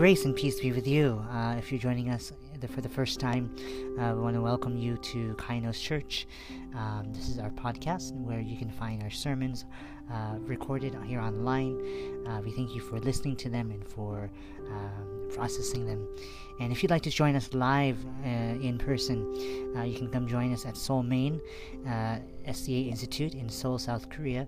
grace and peace be with you. Uh, if you're joining us for the first time, uh, we want to welcome you to Kainos Church. Um, this is our podcast where you can find our sermons uh, recorded here online. Uh, we thank you for listening to them and for um, processing them. And if you'd like to join us live uh, in person, uh, you can come join us at Seoul, Main, uh, SDA Institute in Seoul, South Korea.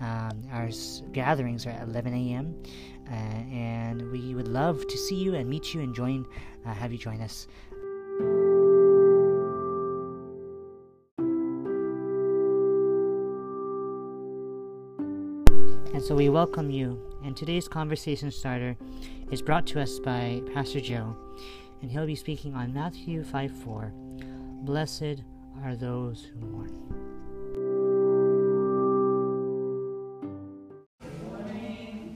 Um, our s- gatherings are at 11 a.m. Uh, and we would love to see you and meet you and join, have you join us. And so we welcome you. And today's conversation starter is brought to us by Pastor Joe, and he'll be speaking on Matthew 5 4. Blessed are those who mourn.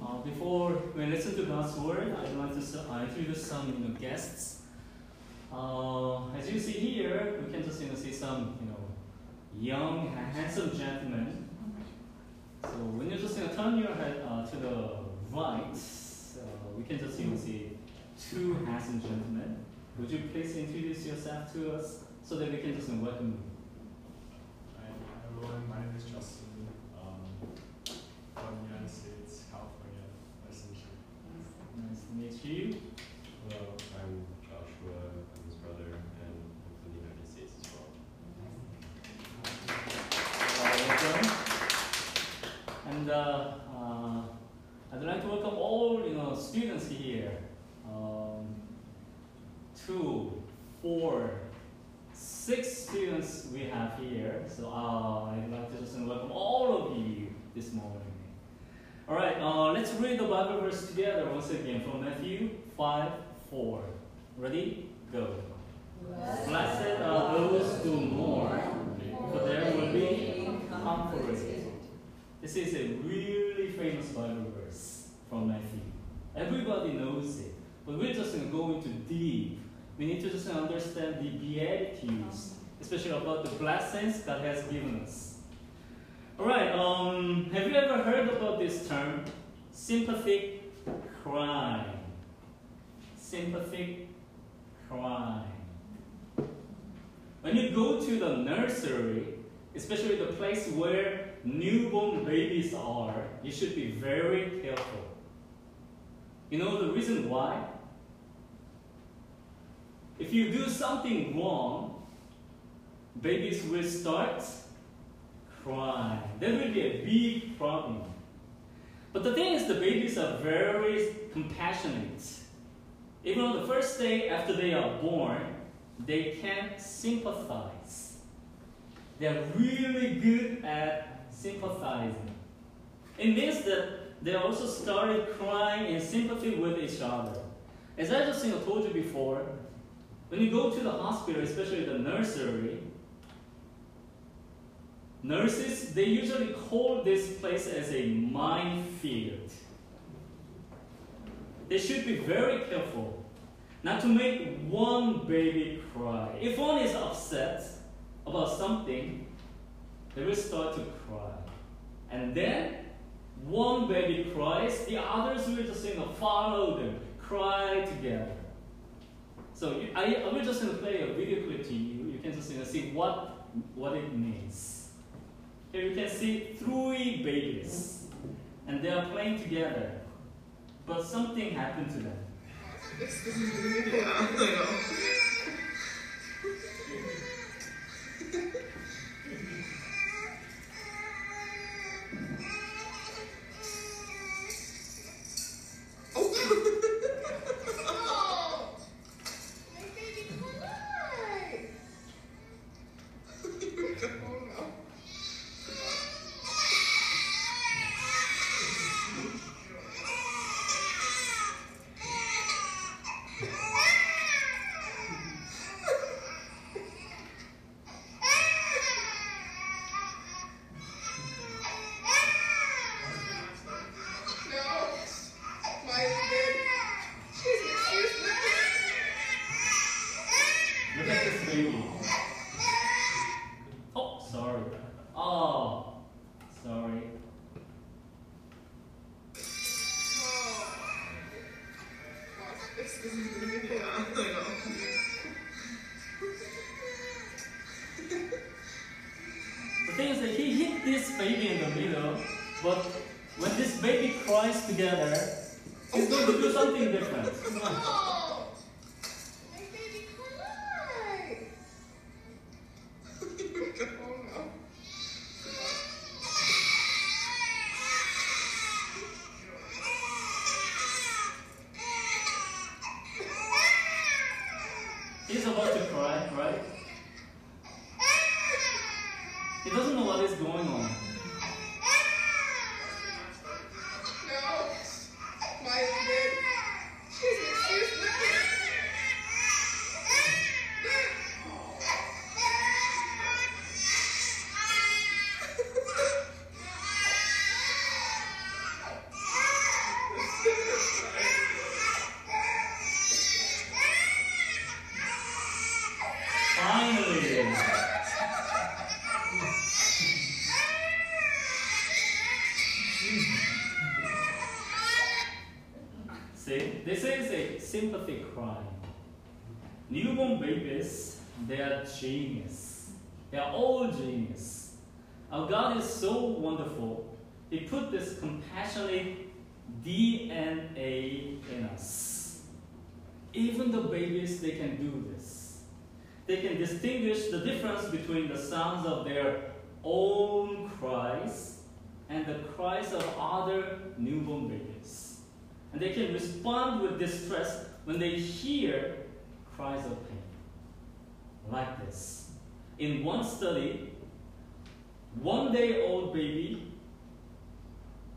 Uh, before we listen to God's word, I'd like to introduce some you know, guests. Uh, as you see here, we can just you know, see some you know young, handsome gentlemen. So when you just you know, turn your head uh, to the right, uh, we can just you know, see two handsome gentlemen. Would you please introduce yourself to us so that we can just you know, welcome you? Hi everyone, my name is Justin um, from the United States, California. Nice to meet you. Nice to meet you. Hello, I'm Joshua. I'm his brother, and I'm from the United States as well. Uh, welcome. And uh, I'd like to welcome all you know students here. Um, two, four, six students we have here. So uh, I'd like to just welcome all of you this morning. All right, uh, let's read the Bible verse together once again from Matthew 5 4. Ready? Go. Blessed are those who mourn, for there will be comforted. This is a really famous Bible verse from Matthew. Everybody knows it, but we're just going to go into deep. We need to just understand the beatitudes, especially about the blessings God has given us. All right. Um, have you ever heard about this term, sympathic crime? Sympathic crime. When you go to the nursery, especially the place where newborn babies are, you should be very careful. You know the reason why? If you do something wrong, babies will start crying. That will be a big problem. But the thing is, the babies are very compassionate. Even on the first day after they are born, they can sympathize. They are really good at sympathizing. It means that they also started crying in sympathy with each other. As I just told you before, when you go to the hospital, especially the nursery, nurses they usually call this place as a minefield. They should be very careful not to make one baby cry. If one is upset about something, they will start to cry. And then one baby cries, the others will just you know, follow them, cry together. So I, I will just you know, play a video clip to you. You can just you know, see what, what it means. Here you can see three babies, and they are playing together. But something happened to them. this baby in the middle, but when this baby cries together, he's going to do something different. They are genius. They are all genius. Our God is so wonderful. He put this compassionate DNA in us. Even the babies, they can do this. They can distinguish the difference between the sounds of their own cries and the cries of other newborn babies. And they can respond with distress when they hear cries of. Like this. In one study, one day old baby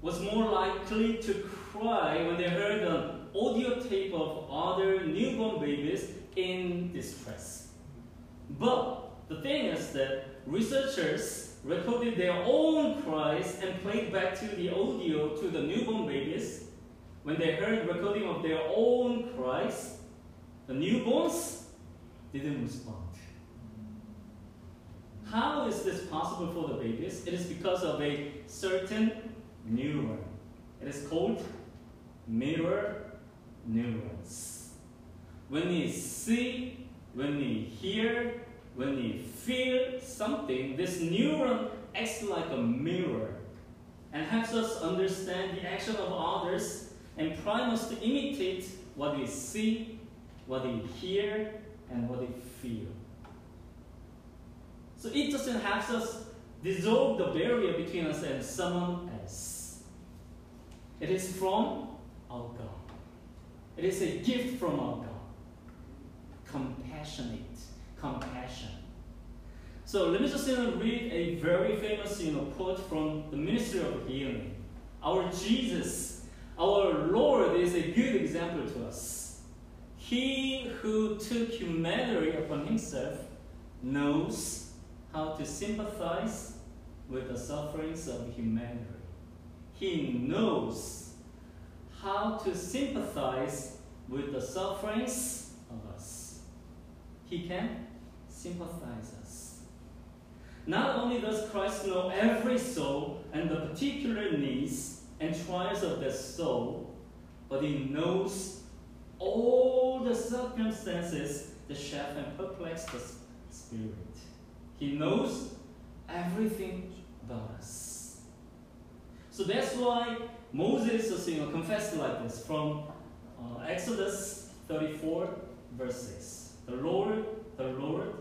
was more likely to cry when they heard an audio tape of other newborn babies in distress. But the thing is that researchers recorded their own cries and played back to the audio to the newborn babies. When they heard recording of their own cries, the newborns didn't respond. How is this possible for the babies? It is because of a certain neuron. It is called mirror neurons. When we see, when we hear, when we feel something, this neuron acts like a mirror and helps us understand the action of others and prime us to imitate what we see, what we hear, and what we feel. So it doesn't help us dissolve the barrier between us and someone else. It is from our God. It is a gift from our God. Compassionate, compassion. So let me just you know, read a very famous you know, quote from the Ministry of Healing. Our Jesus, our Lord, is a good example to us. He who took humanity upon himself knows how to sympathize with the sufferings of humanity. He knows how to sympathize with the sufferings of us. He can sympathize us. Not only does Christ know every soul and the particular needs and trials of that soul, but he knows all the circumstances that shape and perplex the spirit. He knows everything about us. So that's why Moses you know, confessed like this from uh, Exodus 34, verse 6. The Lord, the Lord,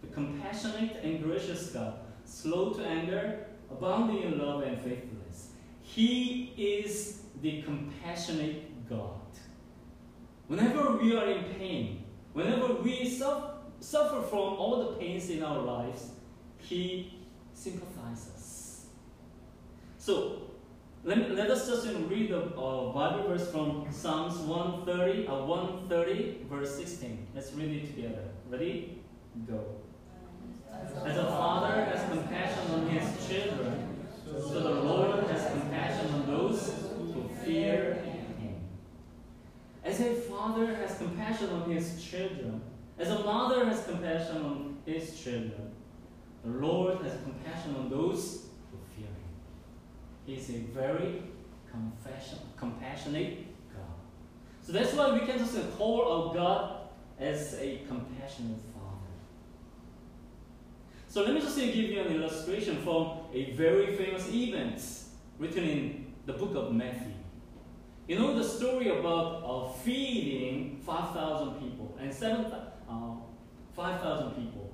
the compassionate and gracious God, slow to anger, abounding in love and faithfulness. He is the compassionate God. Whenever we are in pain, whenever we suffer, suffer from all the pains in our lives, He sympathizes. So, let, let us just you know, read the uh, Bible verse from Psalms 130, uh, 130, verse 16. Let's read it together. Ready? Go. As a father has compassion on his children, so the Lord has compassion on those who fear him. As a father has compassion on his children, as a mother has compassion on his children, the Lord has compassion on those who fear him. He is a very compassion, compassionate God. So that's why we can just call our God as a compassionate Father. So let me just give you an illustration from a very famous event written in the book of Matthew. You know the story about uh, feeding 5,000 people and 7, uh, 5,000 people.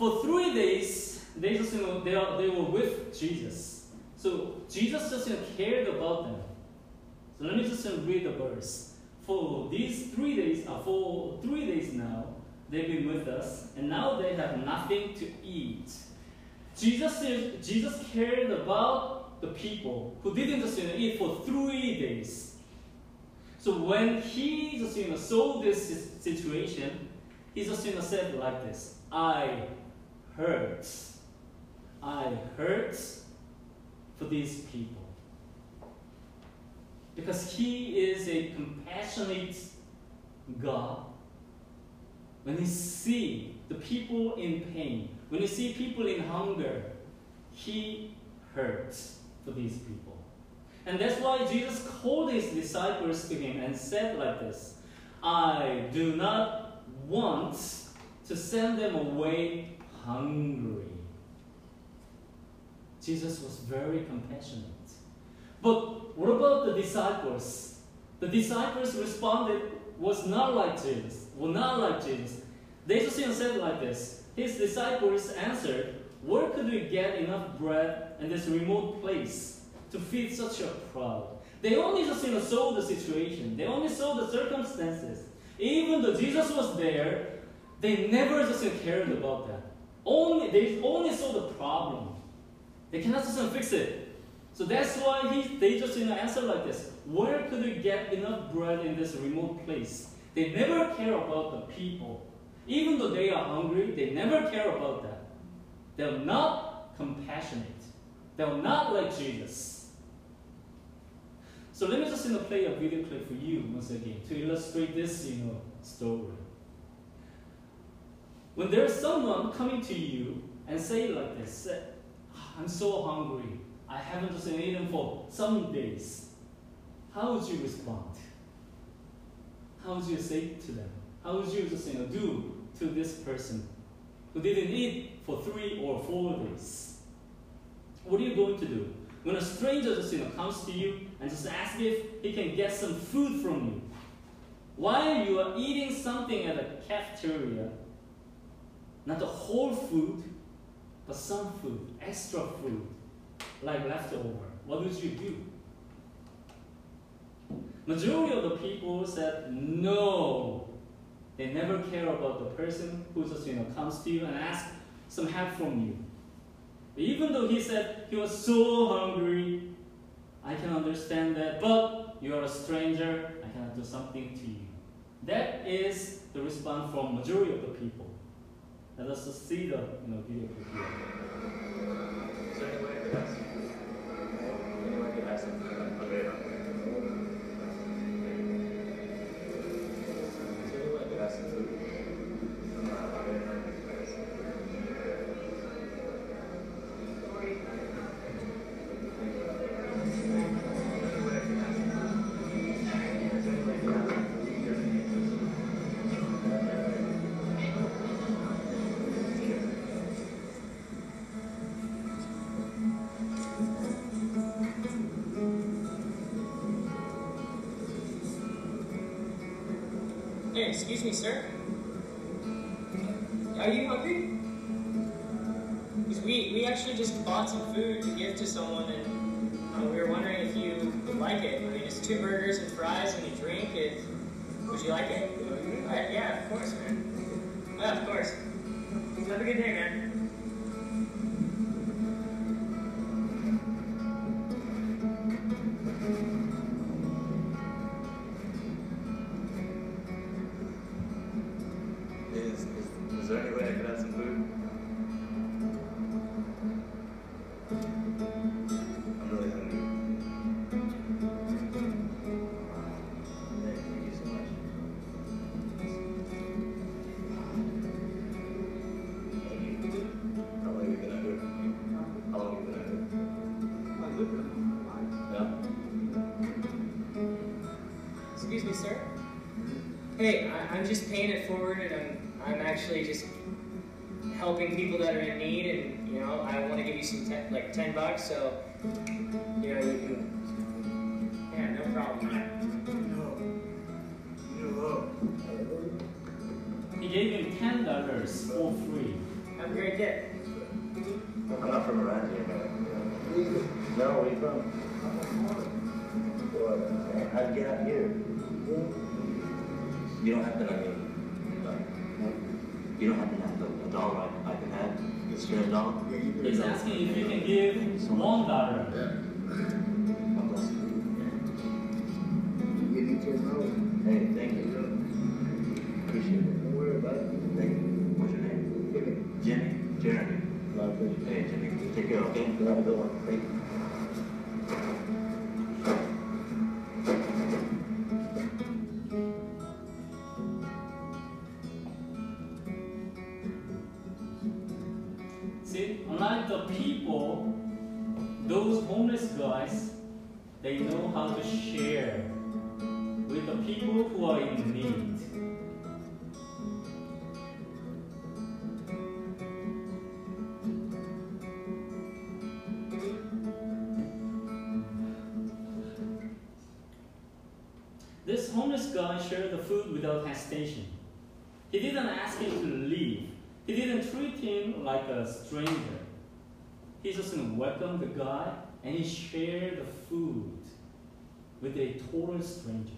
For three days, they just you know they, are, they were with Jesus. So Jesus just you know, cared about them. So let me just you know, read the verse. For these three days, uh, for three days now, they've been with us, and now they have nothing to eat. Jesus, Jesus cared about the people who didn't just you know, eat for three days. So when he just you know, saw this situation, he just you know, said like this: "I hurt, I hurt for these people." Because he is a compassionate God. When he see the people in pain, when he see people in hunger, he hurts for these people. And that's why Jesus called his disciples to him and said like this I do not want to send them away hungry. Jesus was very compassionate. But what about the disciples? The disciples responded was not like Jesus, were not like Jesus. They just said like this. His disciples answered, Where could we get enough bread in this remote place to feed such a crowd? They only just you know, saw the situation. They only saw the circumstances. Even though Jesus was there, they never just cared about that. Only they only saw the problem. They cannot just fix it. So that's why he, they just you know, answer like this. Where could we get enough bread in this remote place? They never care about the people. Even though they are hungry, they never care about that. They're not compassionate. They're not like Jesus. So let me just you know, play a video clip for you once again to illustrate this you know, story. When there's someone coming to you and say like this, say, "Ah, I'm so hungry. I haven't eaten for some days. How would you respond? How would you say to them? How would you just you know, do to this person who didn't eat for three or four days? What are you going to do? When a stranger just you know, comes to you and just asks if he can get some food from you, while you are eating something at a cafeteria, not the whole food, but some food, extra food, like leftover, what would you do? Majority of the people said no. They never care about the person who just you know comes to you and asks some help from you. Even though he said he was so hungry, I can understand that, but you are a stranger, I cannot do something to you. That is the response from majority of the people. Let us just see the you know, video clip here. Is there any way I could excuse me, sir. Are you hungry? 'Cause we, we actually just bought some food to give to someone, and uh, we were wondering if you would like it. I mean, it's two burgers and fries and a drink. It, would you like it? Uh, yeah, of course, man. Yeah, of course. Have a good day, man. Hey, I, I'm just paying it forward, and I'm I'm actually just helping people that are in need, and you know, I want to give you some ten, like ten bucks, so you know you can. Yeah, no problem. He gave him ten dollars for free. Have a great day. I'm not from around here, man. No, where you from? Well, how'd you get out here? You don't happen, I mean, you don't happen to have a, a dollar I, I can have? Spare a dollar? He's asking if you can give one dollar. God bless you. Hey, thank you. Appreciate it. Don't worry about it. Thank you. What's your name? Jimmy? Jeremy? Hey, Jimmy, take care, okay? Have a good one. Thank you. He didn't ask him to leave. He didn't treat him like a stranger. He just welcomed the guy and he shared the food with a total stranger.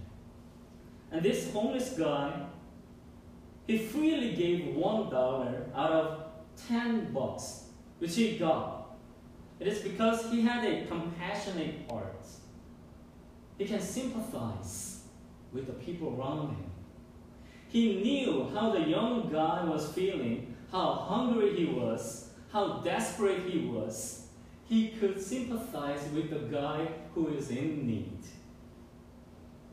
And this homeless guy, he freely gave one dollar out of ten bucks, which he got. It is because he had a compassionate heart. He can sympathize with the people around him. He knew how the young guy was feeling, how hungry he was, how desperate he was. He could sympathize with the guy who is in need.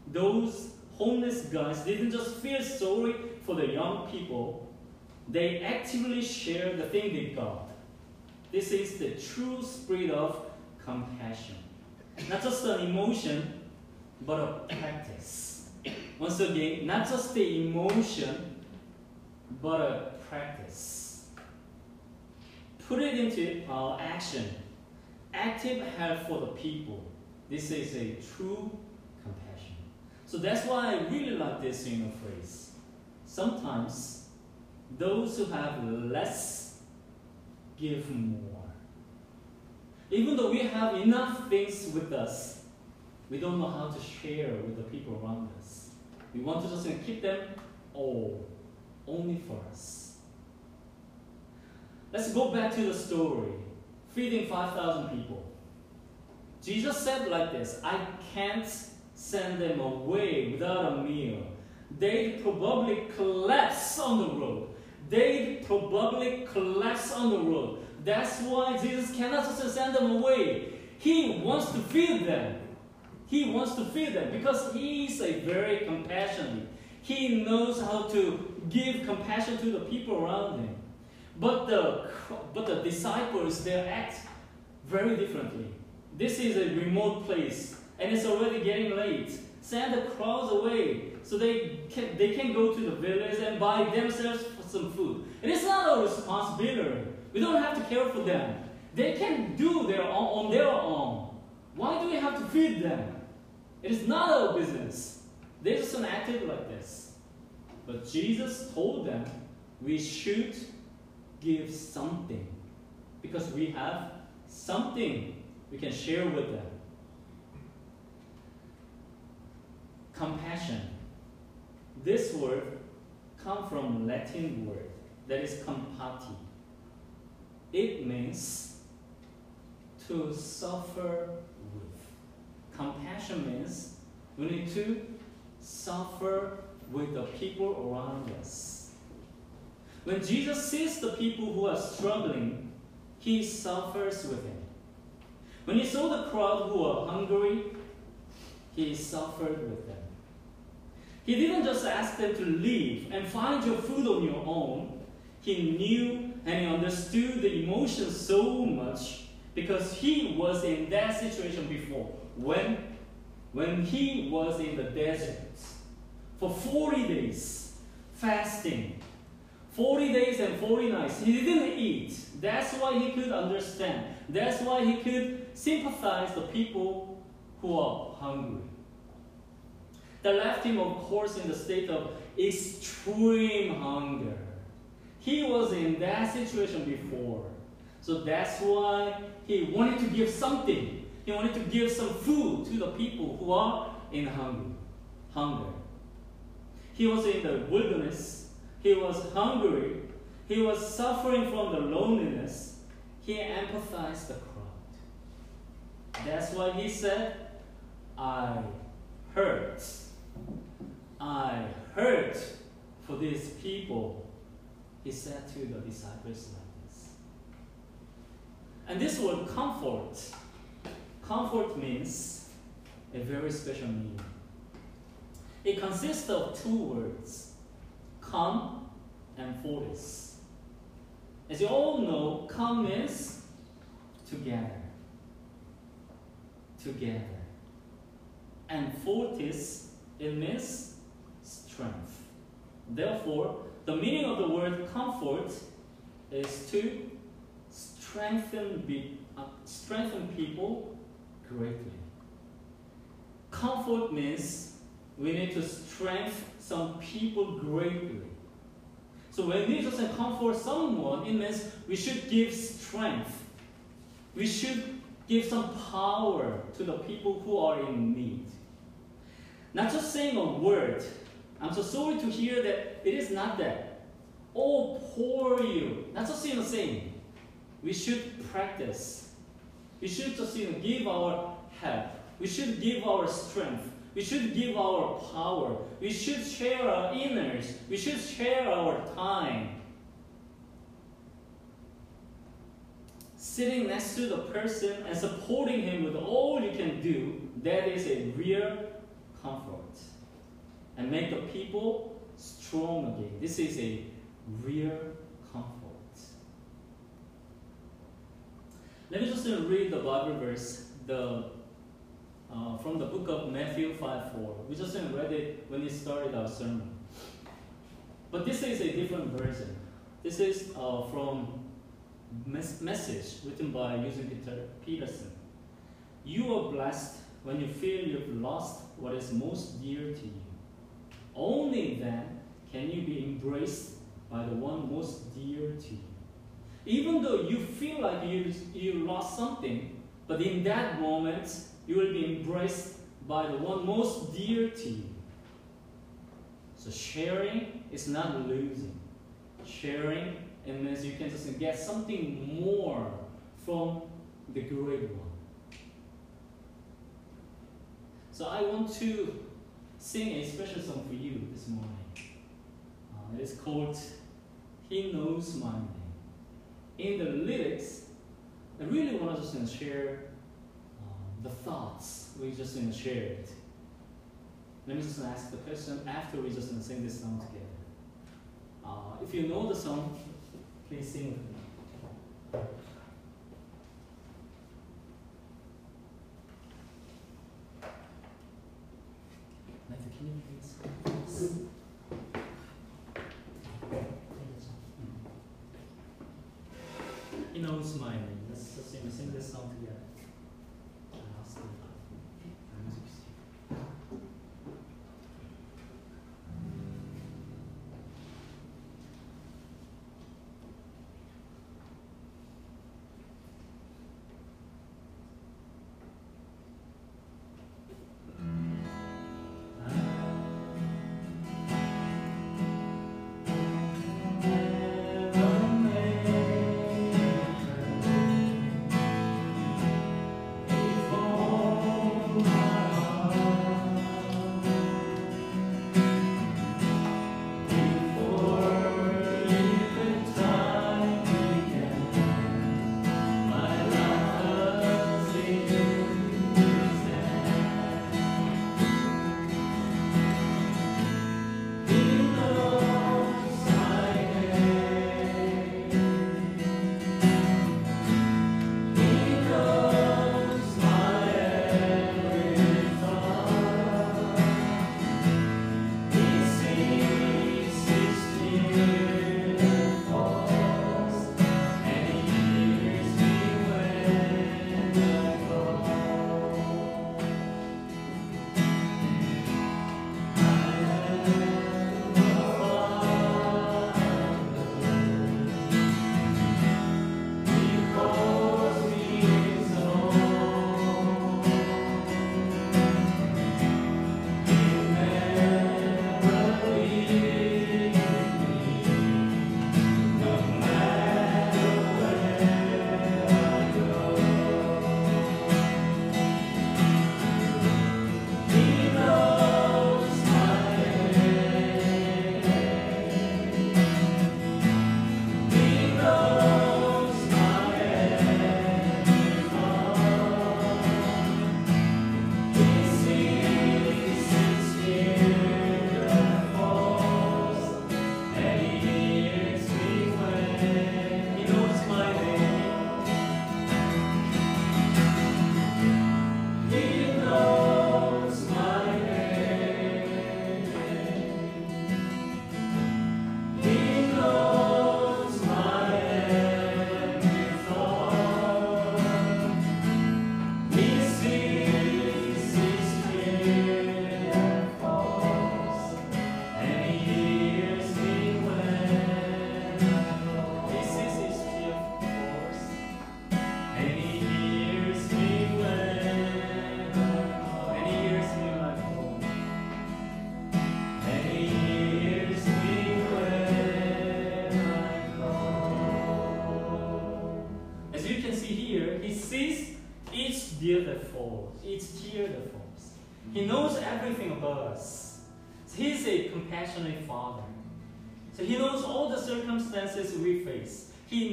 Those homeless guys didn't just feel sorry for the young people, they actively shared the thing they got. This is the true spirit of compassion. Not just an emotion, but a practice. Once again, not just the emotion, but a practice. Put it into uh, action. Active help for the people. This is a true compassion. So that's why I really like this you know, phrase. Sometimes those who have less give more. Even though we have enough things with us, we don't know how to share with the people around us. We want to just keep them all, only for us. Let's go back to the story feeding 5,000 people. Jesus said like this I can't send them away without a meal. They'd probably collapse on the road. They'd probably collapse on the road. That's why Jesus cannot just send them away. He wants to feed them. He wants to feed them because he is a very compassionate. He knows how to give compassion to the people around him. But the but the disciples they act very differently. This is a remote place and it's already getting late. Send the crowds away so they can they can go to the village and buy themselves some food. And it's not our responsibility. We don't have to care for them. They can do their own on their own. Why do we have to feed them? It is not our business. They just acted like this. But Jesus told them we should give something because we have something we can share with them. Compassion. This word comes from Latin word that is compati. It means to suffer with. Compassion means we need to suffer with the people around us. When Jesus sees the people who are struggling, he suffers with them. When he saw the crowd who were hungry, he suffered with them. He didn't just ask them to leave and find your food on your own. He knew and he understood the emotions so much because he was in that situation before when when he was in the desert for 40 days, fasting. 40 days and 40 nights. He didn't eat. That's why he could understand. That's why he could sympathize the people who are hungry. That left him, of course, in the state of extreme hunger. He was in that situation before. So that's why he wanted to give something. He wanted to give some food to the people who are in hunger. Hunger. He was in the wilderness. He was hungry. He was suffering from the loneliness. He empathized the crowd. That's why he said, I hurt. I hurt for these people. He said to the disciples like this. And this word comfort, comfort means a very special meaning. It consists of two words, come and fortis. As you all know, come means together. Together. And fortis, it means strength. Therefore, the meaning of the word comfort is to strengthen, be, uh, strengthen people greatly. Comfort means we need to strengthen some people greatly. So when we just comfort someone, it means we should give strength. We should give some power to the people who are in need. Not just saying a word. I'm so sorry to hear that it is not that. Oh, poor you. Not just you know, saying. We should practice. We should just you know, give our help. We should give our strength. We should give our power. We should share our inners. We should share our time. Sitting next to the person and supporting him with all you can do, that is a real comfort. And make the people strong again. This is a real comfort. Let me just read the Bible verse, the uh, from the book of Matthew 5 4. We just read it when we started our sermon. But this is a different version. This is uh, from mes- message written by Eugene Peter Peterson. You are blessed when you feel you've lost what is most dear to you. Only then can you be embraced by the one most dear to you. Even though you feel like you, you lost something, but in that moment, you will be embraced by the one most dear to you. So sharing is not losing. Sharing it means you can just get something more from the great one. So I want to sing a special song for you this morning. Uh, it is called He Knows My Name. In the lyrics, I really want to just share um, the thoughts we just shared. Let me just ask the question after we just sing this song together. Uh, if you know the song, please sing with me. Nathan, can you please? My name. Let's sing, sing this song together.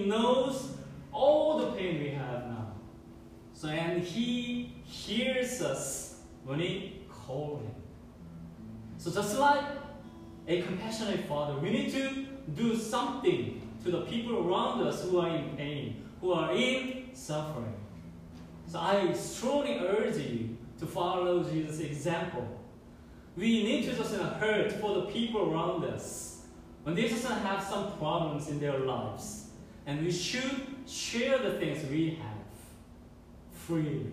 Knows all the pain we have now. So and he hears us when we call him. So just like a compassionate father, we need to do something to the people around us who are in pain, who are in suffering. So I strongly urge you to follow Jesus' example. We need to just hurt for the people around us when they just have some problems in their lives. And we should share the things we have freely.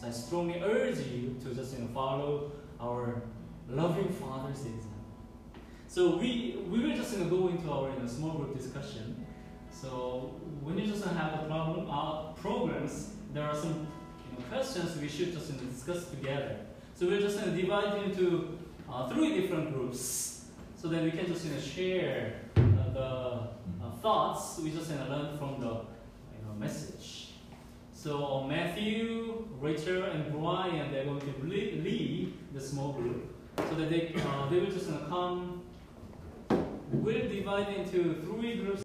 So I strongly urge you to just you know, follow our loving Father's example. So we we will just know, go into our you know, small group discussion. So when you just have a problem, uh, programs, there are some you know, questions we should just you know, discuss together. So we're just going to divide into uh, three different groups, so that we can just you know, share uh, the thoughts we just you know, learned from the you know, message. So Matthew, Rachel, and Brian they're going to lead, lead the small group, so that they uh, they will just uh, come. We'll divide into three groups